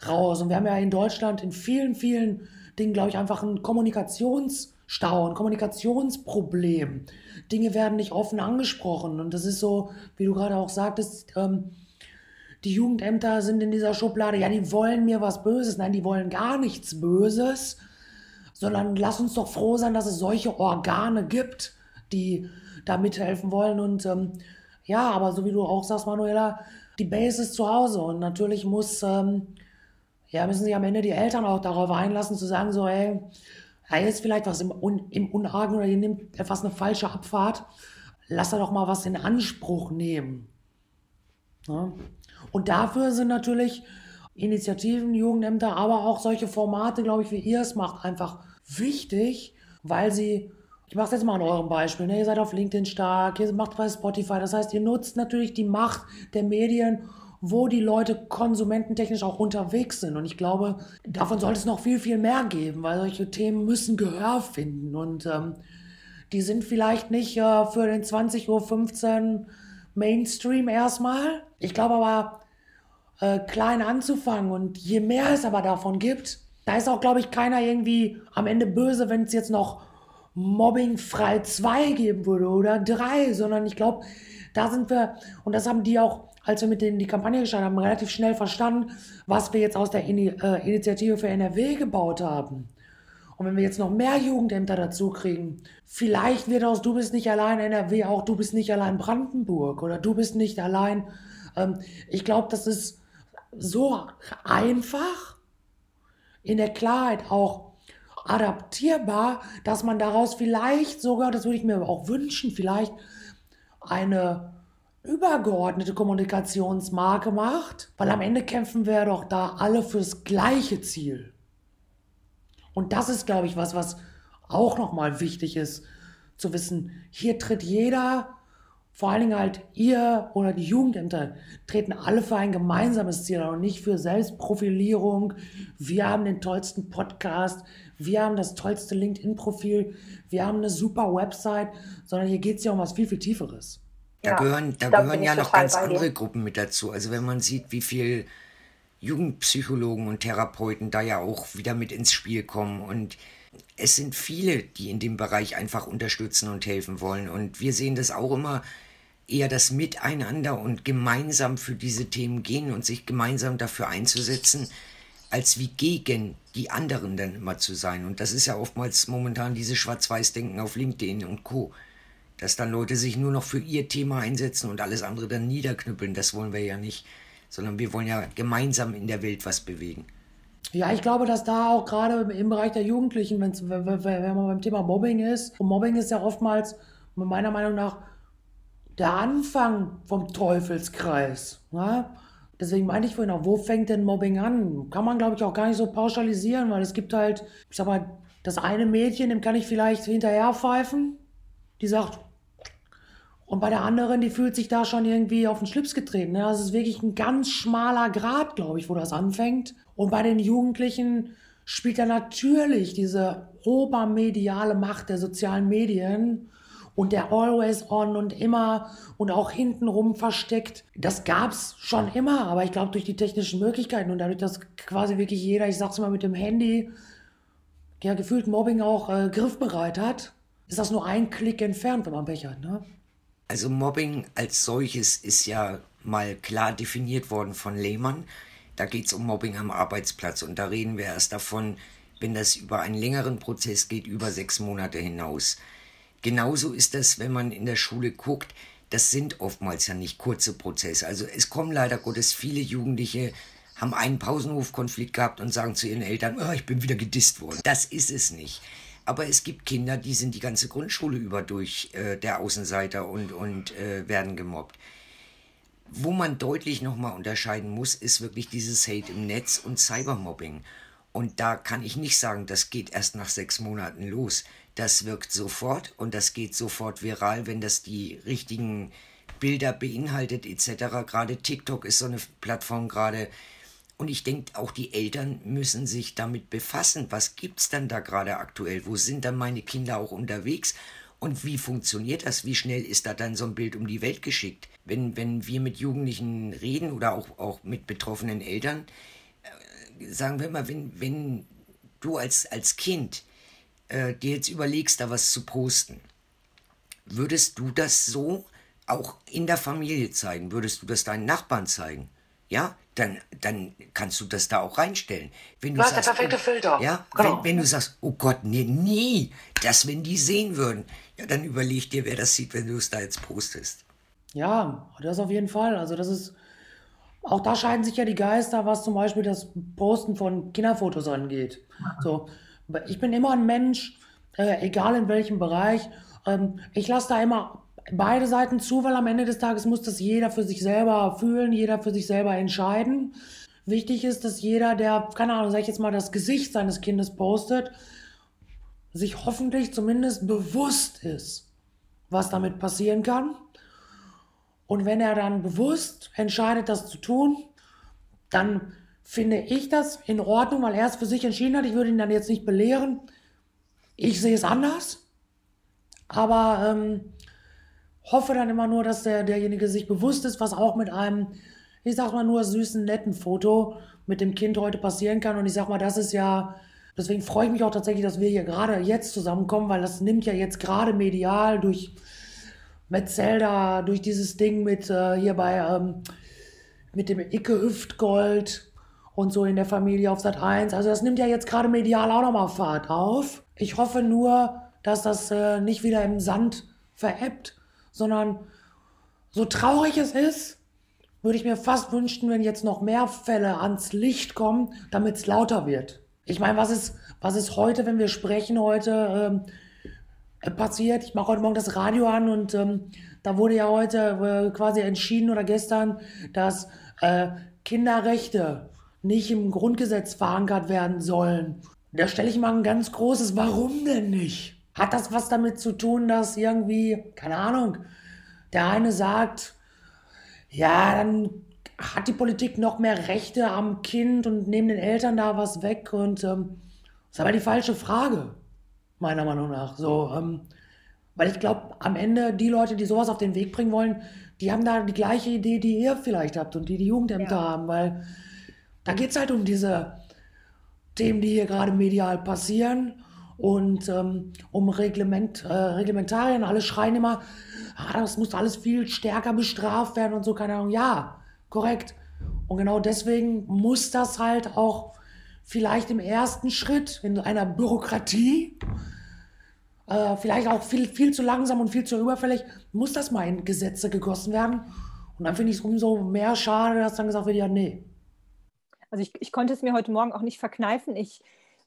raus. Und wir haben ja in Deutschland in vielen, vielen Dingen, glaube ich, einfach ein Kommunikationsstau, ein Kommunikationsproblem. Dinge werden nicht offen angesprochen. Und das ist so, wie du gerade auch sagtest, ähm, die Jugendämter sind in dieser Schublade, ja, die wollen mir was Böses. Nein, die wollen gar nichts Böses. sondern lass uns doch froh sein, dass es solche Organe gibt, die da mithelfen wollen. Und ähm, ja, aber so wie du auch sagst, Manuela, die Base ist zu Hause und natürlich muss, ähm, ja, müssen sich am Ende die Eltern auch darauf einlassen, zu sagen, so, ey, da ist vielleicht was im, Un im Unargen oder ihr nimmt etwas eine falsche Abfahrt, lass da doch mal was in Anspruch nehmen. Ja? Und dafür sind natürlich Initiativen, Jugendämter, aber auch solche Formate, glaube ich, wie ihr es macht, einfach wichtig, weil sie ich mache es jetzt mal an eurem Beispiel. Ne? Ihr seid auf LinkedIn stark, ihr macht bei Spotify. Das heißt, ihr nutzt natürlich die Macht der Medien, wo die Leute konsumententechnisch auch unterwegs sind. Und ich glaube, davon sollte es noch viel, viel mehr geben, weil solche Themen müssen Gehör finden. Und ähm, die sind vielleicht nicht äh, für den 20.15 Uhr Mainstream erstmal. Ich glaube aber, äh, klein anzufangen. Und je mehr es aber davon gibt, da ist auch, glaube ich, keiner irgendwie am Ende böse, wenn es jetzt noch Mobbing frei 2 geben würde oder 3, sondern ich glaube, da sind wir, und das haben die auch, als wir mit denen die Kampagne gestartet haben, relativ schnell verstanden, was wir jetzt aus der In äh, Initiative für NRW gebaut haben. Und wenn wir jetzt noch mehr Jugendämter dazu kriegen, vielleicht wird aus Du bist nicht allein NRW auch Du bist nicht allein Brandenburg oder Du bist nicht allein. Ähm, ich glaube, das ist so einfach in der Klarheit auch adaptierbar, dass man daraus vielleicht sogar, das würde ich mir auch wünschen, vielleicht eine übergeordnete Kommunikationsmarke macht, weil am Ende kämpfen wir doch da alle fürs gleiche Ziel. Und das ist, glaube ich, was, was auch nochmal wichtig ist, zu wissen, hier tritt jeder vor allen Dingen halt ihr oder die Jugendämter treten alle für ein gemeinsames Ziel und nicht für Selbstprofilierung. Wir haben den tollsten Podcast, wir haben das tollste LinkedIn-Profil, wir haben eine super Website, sondern hier geht es ja um was viel, viel Tieferes. Da ja, gehören, da gehören ja noch ganz andere Gruppen mit dazu. Also wenn man sieht, wie viel Jugendpsychologen und Therapeuten da ja auch wieder mit ins Spiel kommen und es sind viele, die in dem Bereich einfach unterstützen und helfen wollen. Und wir sehen das auch immer eher das Miteinander und gemeinsam für diese Themen gehen und sich gemeinsam dafür einzusetzen, als wie gegen die anderen dann immer zu sein. Und das ist ja oftmals momentan dieses Schwarz-Weiß-Denken auf LinkedIn und Co. Dass dann Leute sich nur noch für ihr Thema einsetzen und alles andere dann niederknüppeln. Das wollen wir ja nicht. Sondern wir wollen ja gemeinsam in der Welt was bewegen. Ja, ich glaube, dass da auch gerade im Bereich der Jugendlichen, wenn man beim Thema Mobbing ist, und Mobbing ist ja oftmals meiner Meinung nach der Anfang vom Teufelskreis. Ne? Deswegen meinte ich vorhin auch, wo fängt denn Mobbing an? Kann man, glaube ich, auch gar nicht so pauschalisieren, weil es gibt halt, ich sag mal, das eine Mädchen, dem kann ich vielleicht hinterher pfeifen, die sagt, und bei der anderen, die fühlt sich da schon irgendwie auf den Schlips getreten. Ne? Es ist wirklich ein ganz schmaler Grad, glaube ich, wo das anfängt. Und bei den Jugendlichen spielt ja natürlich diese obermediale Macht der sozialen Medien und der Always On und immer und auch hintenrum versteckt. Das gab's schon immer, aber ich glaube durch die technischen Möglichkeiten und dadurch, dass quasi wirklich jeder, ich sag's mal mit dem Handy, ja gefühlt Mobbing auch äh, griffbereit hat, ist das nur ein Klick entfernt, wenn man Pech hat, ne? Also Mobbing als solches ist ja mal klar definiert worden von Lehmann. Da geht es um Mobbing am Arbeitsplatz und da reden wir erst davon, wenn das über einen längeren Prozess geht, über sechs Monate hinaus. Genauso ist das, wenn man in der Schule guckt, das sind oftmals ja nicht kurze Prozesse. Also es kommen leider Gottes viele Jugendliche, haben einen Pausenhofkonflikt gehabt und sagen zu ihren Eltern, oh, ich bin wieder gedisst worden. Das ist es nicht. Aber es gibt Kinder, die sind die ganze Grundschule über durch äh, der Außenseiter und, und äh, werden gemobbt. Wo man deutlich nochmal unterscheiden muss, ist wirklich dieses Hate im Netz und Cybermobbing. Und da kann ich nicht sagen, das geht erst nach sechs Monaten los das wirkt sofort und das geht sofort viral, wenn das die richtigen Bilder beinhaltet etc. Gerade TikTok ist so eine Plattform gerade. Und ich denke, auch die Eltern müssen sich damit befassen. Was gibt es denn da gerade aktuell? Wo sind dann meine Kinder auch unterwegs? Und wie funktioniert das? Wie schnell ist da dann so ein Bild um die Welt geschickt? Wenn, wenn wir mit Jugendlichen reden oder auch, auch mit betroffenen Eltern, äh, sagen wir mal, wenn, wenn du als, als Kind äh, dir jetzt überlegst, da was zu posten, würdest du das so auch in der Familie zeigen? Würdest du das deinen Nachbarn zeigen? ja, dann, dann kannst du das da auch reinstellen. Wenn du Was, sagst, der perfekte Filter. Ja, genau. wenn, wenn, du sagst, oh Gott, nee, nie, das, wenn die sehen würden, ja, dann überleg dir, wer das sieht, wenn du es da jetzt postest. Ja, das auf jeden Fall. Also das ist, auch da scheiden sich ja die Geister, was zum Beispiel das Posten von Kinderfotos angeht. So, ich bin immer ein Mensch, äh, egal in welchem Bereich. Ähm, ich lasse da immer beide Seiten zu, weil am Ende des Tages muss das jeder für sich selber fühlen, jeder für sich selber entscheiden. Wichtig ist, dass jeder, der, keine Ahnung, sag ich jetzt mal, das Gesicht seines Kindes postet, sich hoffentlich zumindest bewusst ist, was damit passieren kann. Und wenn er dann bewusst entscheidet, das zu tun, dann finde ich das in Ordnung, weil er es für sich entschieden hat. Ich würde ihn dann jetzt nicht belehren. Ich sehe es anders. Aber ähm, hoffe dann immer nur, dass der, derjenige sich bewusst ist, was auch mit einem, ich sag mal nur süßen, netten Foto mit dem Kind heute passieren kann. Und ich sag mal, das ist ja, deswegen freue ich mich auch tatsächlich, dass wir hier gerade jetzt zusammenkommen, weil das nimmt ja jetzt gerade medial durch Metzelda, durch dieses Ding mit äh, hier bei, ähm, mit dem Icke Hüftgold und so in der Familie auf Sat 1. Also das nimmt ja jetzt gerade medial auch nochmal Fahrt auf. Ich hoffe nur, dass das äh, nicht wieder im Sand veräppt, sondern so traurig es ist, würde ich mir fast wünschen, wenn jetzt noch mehr Fälle ans Licht kommen, damit es lauter wird. Ich meine, was ist, was ist heute, wenn wir sprechen heute, ähm, passiert? Ich mache heute Morgen das Radio an und ähm, da wurde ja heute äh, quasi entschieden oder gestern, dass äh, Kinderrechte nicht im Grundgesetz verankert werden sollen. Da stelle ich mal ein ganz großes Warum denn nicht? Hat das was damit zu tun, dass irgendwie, keine Ahnung, der eine sagt, ja, dann hat die Politik noch mehr Rechte am Kind und nehmen den Eltern da was weg und ähm, das ist aber die falsche Frage, meiner Meinung nach. So, ähm, weil ich glaube, am Ende die Leute, die sowas auf den Weg bringen wollen, die haben da die gleiche Idee, die ihr vielleicht habt und die die Jugendämter ja. haben, weil da geht es halt um diese Themen, die hier gerade medial passieren und ähm, um Reglement, äh, Reglementarien. Alle schreien immer, ah, das muss alles viel stärker bestraft werden und so, keine Ahnung. Ja, korrekt. Und genau deswegen muss das halt auch vielleicht im ersten Schritt in einer Bürokratie, äh, vielleicht auch viel, viel zu langsam und viel zu überfällig, muss das mal in Gesetze gegossen werden. Und dann finde ich es umso mehr schade, dass dann gesagt wird, ja, nee. Also ich, ich konnte es mir heute Morgen auch nicht verkneifen. Ich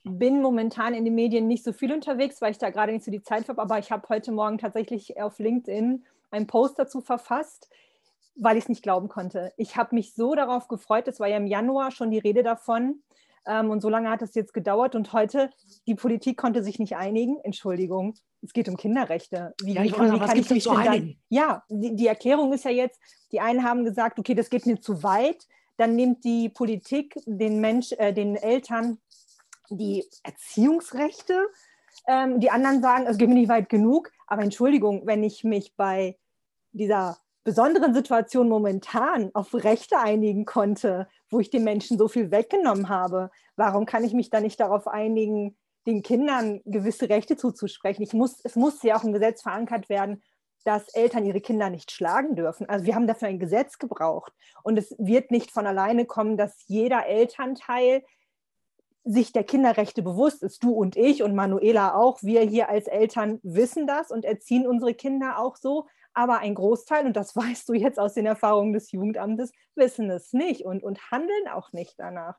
bin momentan in den Medien nicht so viel unterwegs, weil ich da gerade nicht so die Zeit habe, aber ich habe heute Morgen tatsächlich auf LinkedIn einen Post dazu verfasst, weil ich es nicht glauben konnte. Ich habe mich so darauf gefreut, es war ja im Januar schon die Rede davon ähm, und so lange hat es jetzt gedauert und heute, die Politik konnte sich nicht einigen, Entschuldigung, es geht um Kinderrechte. Wie, ja, ich wie, wie kann ich mich so einigen? Ja, die, die Erklärung ist ja jetzt, die einen haben gesagt, okay, das geht mir zu weit, dann nimmt die Politik den Mensch, äh, den Eltern die Erziehungsrechte. Ähm, die anderen sagen, es geht mir nicht weit genug. Aber Entschuldigung, wenn ich mich bei dieser besonderen Situation momentan auf Rechte einigen konnte, wo ich den Menschen so viel weggenommen habe, warum kann ich mich da nicht darauf einigen, den Kindern gewisse Rechte zuzusprechen? Ich muss, es muss ja auch im Gesetz verankert werden, dass Eltern ihre Kinder nicht schlagen dürfen. Also wir haben dafür ein Gesetz gebraucht. Und es wird nicht von alleine kommen, dass jeder Elternteil sich der Kinderrechte bewusst ist, du und ich und Manuela auch, wir hier als Eltern wissen das und erziehen unsere Kinder auch so, aber ein Großteil, und das (laughs) weißt du jetzt aus den Erfahrungen des Jugendamtes, wissen es nicht und, und handeln auch nicht danach.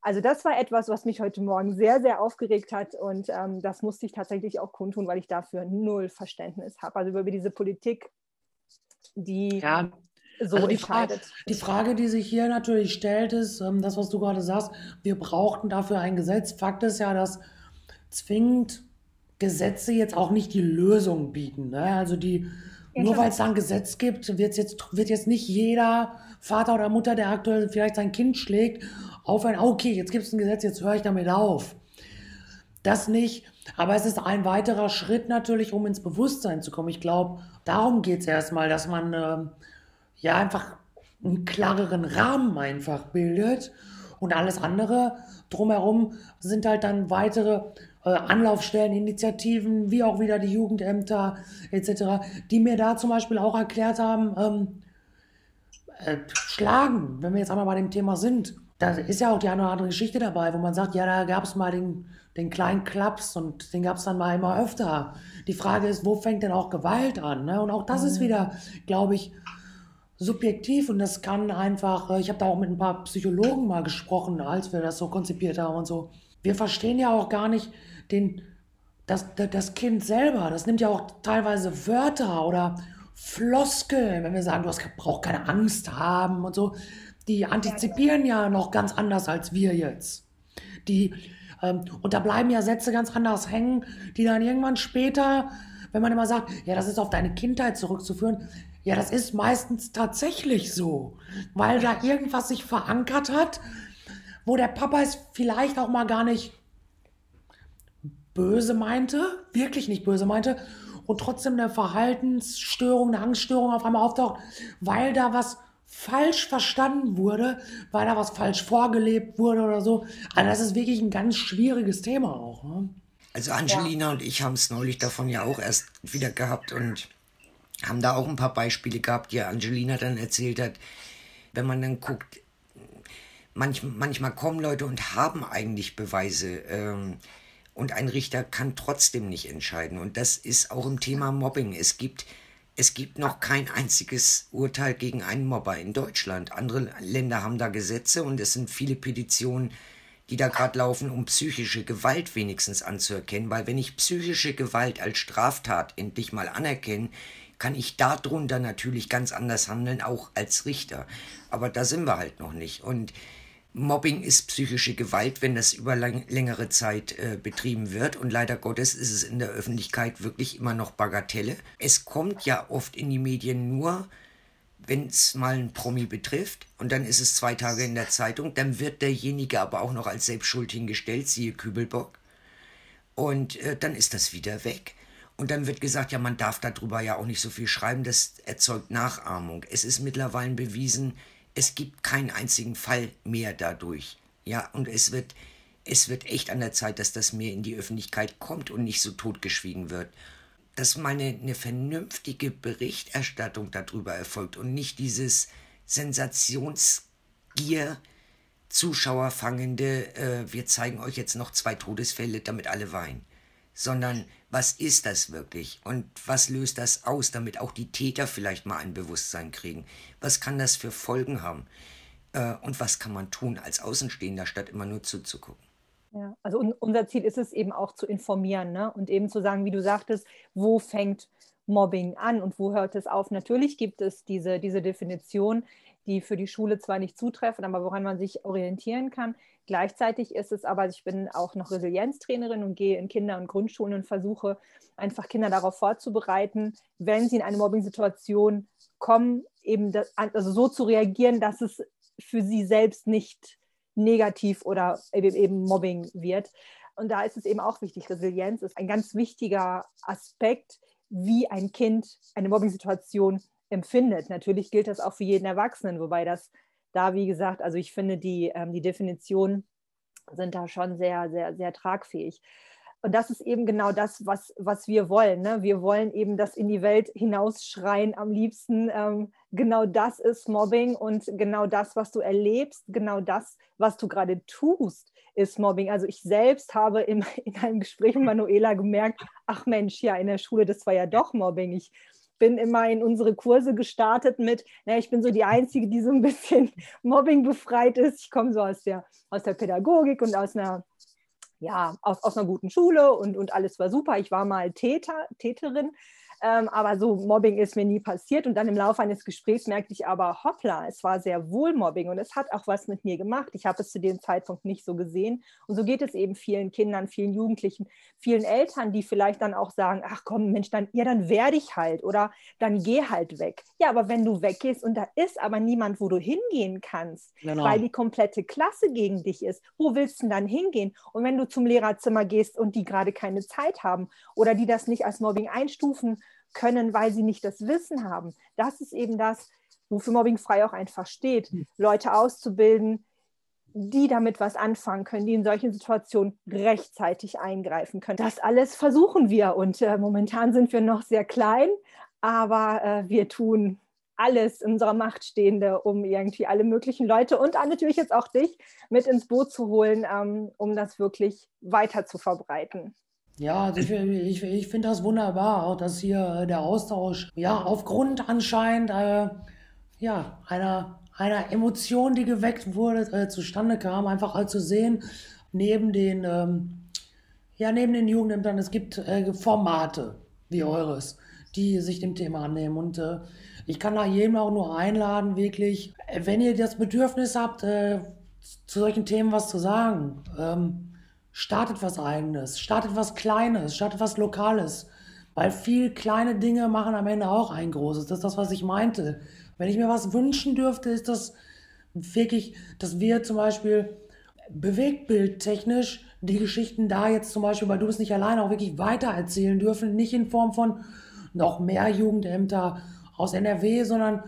Also das war etwas, was mich heute Morgen sehr, sehr aufgeregt hat und ähm, das musste ich tatsächlich auch kundtun, weil ich dafür null Verständnis habe. Also über diese Politik, die ja, so also die Frage, die Frage, die sich hier natürlich stellt, ist, ähm, das, was du gerade sagst, wir brauchten dafür ein Gesetz. Fakt ist ja, dass zwingend Gesetze jetzt auch nicht die Lösung bieten. Ne? Also die, ja, nur weil es da ein Gesetz gibt, wird jetzt, wird jetzt nicht jeder Vater oder Mutter, der aktuell vielleicht sein Kind schlägt, aufhören, okay, jetzt gibt es ein Gesetz, jetzt höre ich damit auf. Das nicht. Aber es ist ein weiterer Schritt natürlich, um ins Bewusstsein zu kommen. Ich glaube, darum geht es erstmal, dass man äh, ja einfach einen klareren Rahmen einfach bildet. Und alles andere drumherum sind halt dann weitere äh, Anlaufstellen, Initiativen, wie auch wieder die Jugendämter etc., die mir da zum Beispiel auch erklärt haben, ähm, äh, schlagen, wenn wir jetzt einmal bei dem Thema sind. Da ist ja auch die eine oder andere Geschichte dabei, wo man sagt, ja, da gab es mal den, den kleinen Klaps und den gab es dann mal immer öfter. Die Frage ist, wo fängt denn auch Gewalt an? Ne? Und auch das mhm. ist wieder, glaube ich, subjektiv und das kann einfach, äh, ich habe da auch mit ein paar Psychologen mal gesprochen, als wir das so konzipiert haben und so. Wir verstehen ja auch gar nicht den, das, das Kind selber. Das nimmt ja auch teilweise Wörter oder Floskeln, wenn wir sagen, du brauchst keine Angst haben und so. Die antizipieren ja noch ganz anders als wir jetzt. Die, ähm, und da bleiben ja Sätze ganz anders hängen, die dann irgendwann später, wenn man immer sagt, ja, das ist auf deine Kindheit zurückzuführen, ja, das ist meistens tatsächlich so, weil da irgendwas sich verankert hat, wo der Papa es vielleicht auch mal gar nicht böse meinte, wirklich nicht böse meinte, und trotzdem eine Verhaltensstörung, eine Angststörung auf einmal auftaucht, weil da was falsch verstanden wurde, weil da was falsch vorgelebt wurde oder so. Also das ist wirklich ein ganz schwieriges Thema auch. Ne? Also Angelina ja. und ich haben es neulich davon ja auch erst wieder gehabt und haben da auch ein paar Beispiele gehabt, die Angelina dann erzählt hat. Wenn man dann guckt, manch, manchmal kommen Leute und haben eigentlich Beweise. Ähm, und ein Richter kann trotzdem nicht entscheiden. Und das ist auch im Thema Mobbing. Es gibt, es gibt noch kein einziges Urteil gegen einen Mobber in Deutschland. Andere Länder haben da Gesetze und es sind viele Petitionen, die da gerade laufen, um psychische Gewalt wenigstens anzuerkennen. Weil wenn ich psychische Gewalt als Straftat endlich mal anerkenne, kann ich darunter natürlich ganz anders handeln, auch als Richter. Aber da sind wir halt noch nicht. Und Mobbing ist psychische Gewalt, wenn das über lang, längere Zeit äh, betrieben wird. Und leider Gottes ist es in der Öffentlichkeit wirklich immer noch Bagatelle. Es kommt ja oft in die Medien nur, wenn es mal einen Promi betrifft. Und dann ist es zwei Tage in der Zeitung. Dann wird derjenige aber auch noch als selbstschuld hingestellt, siehe Kübelbock. Und äh, dann ist das wieder weg. Und dann wird gesagt, ja, man darf darüber ja auch nicht so viel schreiben, das erzeugt Nachahmung. Es ist mittlerweile bewiesen, es gibt keinen einzigen Fall mehr dadurch. Ja, und es wird, es wird echt an der Zeit, dass das mehr in die Öffentlichkeit kommt und nicht so totgeschwiegen wird. Dass mal eine, eine vernünftige Berichterstattung darüber erfolgt und nicht dieses Sensationsgier, Zuschauerfangende, äh, wir zeigen euch jetzt noch zwei Todesfälle, damit alle weinen sondern was ist das wirklich und was löst das aus, damit auch die Täter vielleicht mal ein Bewusstsein kriegen. Was kann das für Folgen haben äh, und was kann man tun als Außenstehender, statt immer nur zuzugucken. Ja, also unser Ziel ist es eben auch zu informieren ne? und eben zu sagen, wie du sagtest, wo fängt Mobbing an und wo hört es auf. Natürlich gibt es diese, diese Definition, die für die Schule zwar nicht zutreffen, aber woran man sich orientieren kann. Gleichzeitig ist es aber, ich bin auch noch Resilienztrainerin und gehe in Kinder- und Grundschulen und versuche einfach Kinder darauf vorzubereiten, wenn sie in eine Mobbing-Situation kommen, eben das, also so zu reagieren, dass es für sie selbst nicht negativ oder eben Mobbing wird. Und da ist es eben auch wichtig, Resilienz ist ein ganz wichtiger Aspekt, wie ein Kind eine Mobbing-Situation empfindet. Natürlich gilt das auch für jeden Erwachsenen, wobei das da, wie gesagt, also ich finde, die, ähm, die Definitionen sind da schon sehr, sehr, sehr tragfähig. Und das ist eben genau das, was, was wir wollen. Ne? Wir wollen eben das in die Welt hinausschreien am liebsten. Ähm, genau das ist Mobbing und genau das, was du erlebst, genau das, was du gerade tust, ist Mobbing. Also ich selbst habe in, (laughs) in einem Gespräch mit Manuela gemerkt, ach Mensch, ja, in der Schule, das war ja doch Mobbing. Ich bin immer in unsere Kurse gestartet mit, na, ich bin so die Einzige, die so ein bisschen (laughs) Mobbing befreit ist. Ich komme so aus der, aus der Pädagogik und aus einer, ja, aus, aus einer guten Schule und, und alles war super. Ich war mal Täter, Täterin ähm, aber so Mobbing ist mir nie passiert. Und dann im Laufe eines Gesprächs merkte ich aber, hoppla, es war sehr wohl Mobbing und es hat auch was mit mir gemacht. Ich habe es zu dem Zeitpunkt nicht so gesehen. Und so geht es eben vielen Kindern, vielen Jugendlichen, vielen Eltern, die vielleicht dann auch sagen, ach komm, Mensch, dann, ja, dann werde ich halt oder dann geh halt weg. Ja, aber wenn du weggehst und da ist aber niemand, wo du hingehen kannst, genau. weil die komplette Klasse gegen dich ist, wo willst du denn dann hingehen? Und wenn du zum Lehrerzimmer gehst und die gerade keine Zeit haben oder die das nicht als Mobbing einstufen, können, weil sie nicht das Wissen haben. Das ist eben das, wofür Mobbing frei auch einfach steht, hm. Leute auszubilden, die damit was anfangen können, die in solchen Situationen rechtzeitig eingreifen können. Das alles versuchen wir und äh, momentan sind wir noch sehr klein, aber äh, wir tun alles in unserer Macht Stehende, um irgendwie alle möglichen Leute und natürlich jetzt auch dich mit ins Boot zu holen, ähm, um das wirklich weiter zu verbreiten. Ja, also ich, ich, ich finde das wunderbar, auch dass hier äh, der Austausch, ja, aufgrund anscheinend äh, ja, einer, einer Emotion, die geweckt wurde, äh, zustande kam, einfach halt zu sehen, neben den, ähm, ja, neben den Jugendämtern, es gibt äh, Formate wie eures, die sich dem Thema annehmen. Und äh, ich kann da jedem auch nur einladen, wirklich, wenn ihr das Bedürfnis habt, äh, zu solchen Themen was zu sagen, ähm, startet was Eigenes, startet was Kleines, startet was Lokales. Weil viel kleine Dinge machen am Ende auch ein großes. Das ist das, was ich meinte. Wenn ich mir was wünschen dürfte, ist das wirklich, dass wir zum Beispiel bewegtbildtechnisch die Geschichten da jetzt zum Beispiel, weil du bist nicht alleine, auch wirklich weitererzählen dürfen. Nicht in Form von noch mehr Jugendämter aus NRW, sondern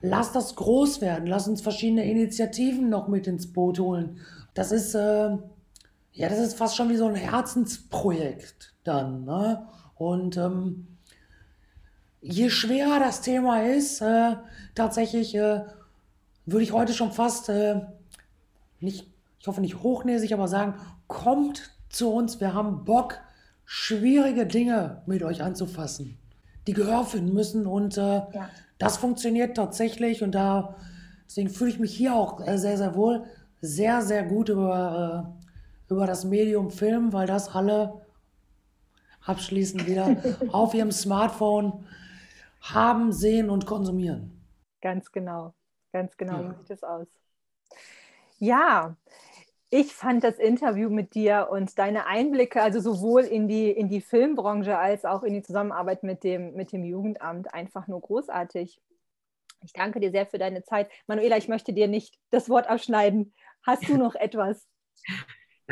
lass das groß werden. Lass uns verschiedene Initiativen noch mit ins Boot holen. Das ist, äh, ja, das ist fast schon wie so ein Herzensprojekt dann. Ne? Und ähm, je schwerer das Thema ist, äh, tatsächlich äh, würde ich heute schon fast äh, nicht, ich hoffe nicht hochnäsig, aber sagen, kommt zu uns, wir haben Bock, schwierige Dinge mit euch anzufassen, die Gehör finden müssen und äh, ja. das funktioniert tatsächlich und da deswegen fühle ich mich hier auch äh, sehr, sehr wohl, sehr, sehr gut über äh, über das Medium Film, weil das alle abschließend wieder (laughs) auf ihrem Smartphone haben, sehen und konsumieren. Ganz genau, ganz genau ja. sieht es aus. Ja, ich fand das Interview mit dir und deine Einblicke, also sowohl in die, in die Filmbranche als auch in die Zusammenarbeit mit dem, mit dem Jugendamt, einfach nur großartig. Ich danke dir sehr für deine Zeit. Manuela, ich möchte dir nicht das Wort abschneiden. Hast du noch (laughs) etwas?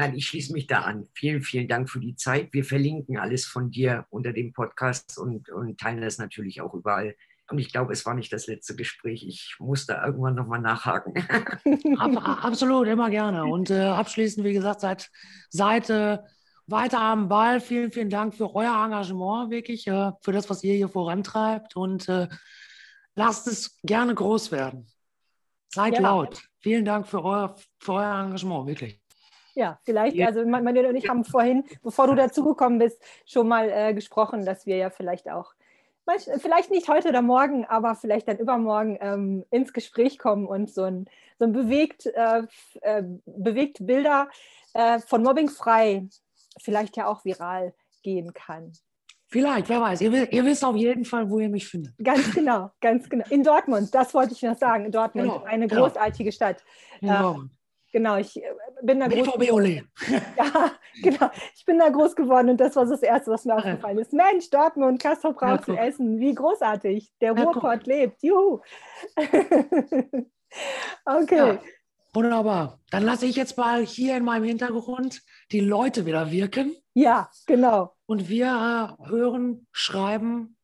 Nein, ich schließe mich da an. Vielen, vielen Dank für die Zeit. Wir verlinken alles von dir unter dem Podcast und, und teilen das natürlich auch überall. Und ich glaube, es war nicht das letzte Gespräch. Ich muss da irgendwann nochmal nachhaken. (laughs) Ab, absolut, immer gerne. Und äh, abschließend, wie gesagt, seid, seid äh, weiter am Ball. Vielen, vielen Dank für euer Engagement, wirklich, äh, für das, was ihr hier vorantreibt. Und äh, lasst es gerne groß werden. Seid ja. laut. Vielen Dank für euer, für euer Engagement, wirklich. Ja, vielleicht, ja. also Manuel und ich haben vorhin, bevor du dazugekommen bist, schon mal äh, gesprochen, dass wir ja vielleicht auch, vielleicht nicht heute oder morgen, aber vielleicht dann übermorgen ähm, ins Gespräch kommen und so ein, so ein bewegt, äh, äh, bewegt Bilder äh, von Mobbing frei vielleicht ja auch viral gehen kann. Vielleicht, wer weiß. Ihr, ihr, wisst auf jeden Fall, wo ihr mich findet. Ganz genau, ganz genau. In Dortmund, das wollte ich noch sagen. In Dortmund, genau, eine genau. großartige Stadt. Genau. Ähm, Genau, ich äh, bin da groß geworden. (laughs) Ja, genau. Ich bin da groß geworden und das war das Erste, was mir aufgefallen ist. Mensch, Dortmund, Castro braucht zu essen. Wie großartig. Der Ruhrpott lebt. Juhu. (laughs) okay. Ja, wunderbar. Dann lasse ich jetzt mal hier in meinem Hintergrund die Leute wieder wirken. Ja, genau. Und wir äh, hören, schreiben,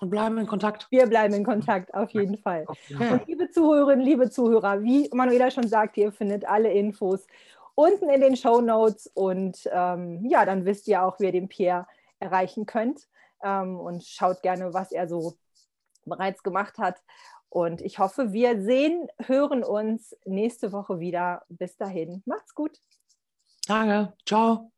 und bleiben in Kontakt. Wir bleiben in Kontakt, auf jeden Fall. Ja. Und liebe Zuhörerinnen, liebe Zuhörer, wie Manuela schon sagte, ihr findet alle Infos unten in den Show Notes und ähm, ja, dann wisst ihr auch, wie ihr den Pierre erreichen könnt ähm, und schaut gerne, was er so bereits gemacht hat. Und ich hoffe, wir sehen, hören uns nächste Woche wieder. Bis dahin, macht's gut. Danke, ciao.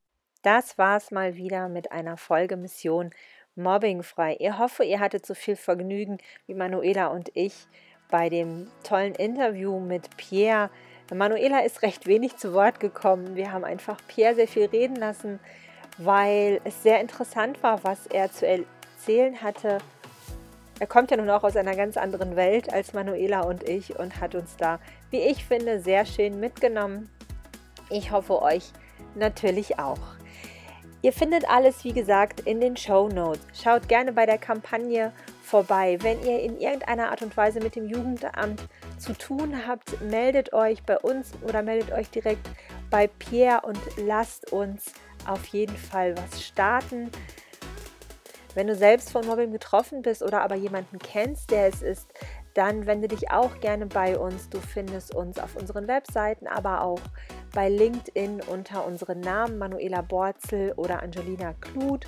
Das war's mal wieder mit einer Folge Mission mobbingfrei. Ich hoffe, ihr hattet so viel Vergnügen wie Manuela und ich bei dem tollen Interview mit Pierre. Manuela ist recht wenig zu Wort gekommen. Wir haben einfach Pierre sehr viel reden lassen, weil es sehr interessant war, was er zu erzählen hatte. Er kommt ja nun auch aus einer ganz anderen Welt als Manuela und ich und hat uns da, wie ich finde, sehr schön mitgenommen. Ich hoffe euch natürlich auch. Ihr findet alles, wie gesagt, in den Show Notes. Schaut gerne bei der Kampagne vorbei. Wenn ihr in irgendeiner Art und Weise mit dem Jugendamt zu tun habt, meldet euch bei uns oder meldet euch direkt bei Pierre und lasst uns auf jeden Fall was starten. Wenn du selbst von Mobbing betroffen bist oder aber jemanden kennst, der es ist, dann wende dich auch gerne bei uns. Du findest uns auf unseren Webseiten, aber auch bei LinkedIn unter unseren Namen Manuela Borzel oder Angelina Kluth.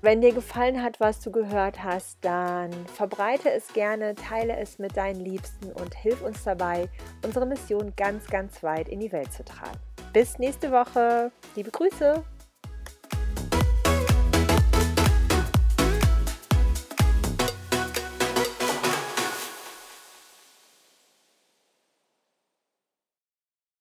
Wenn dir gefallen hat, was du gehört hast, dann verbreite es gerne, teile es mit deinen Liebsten und hilf uns dabei, unsere Mission ganz, ganz weit in die Welt zu tragen. Bis nächste Woche. Liebe Grüße.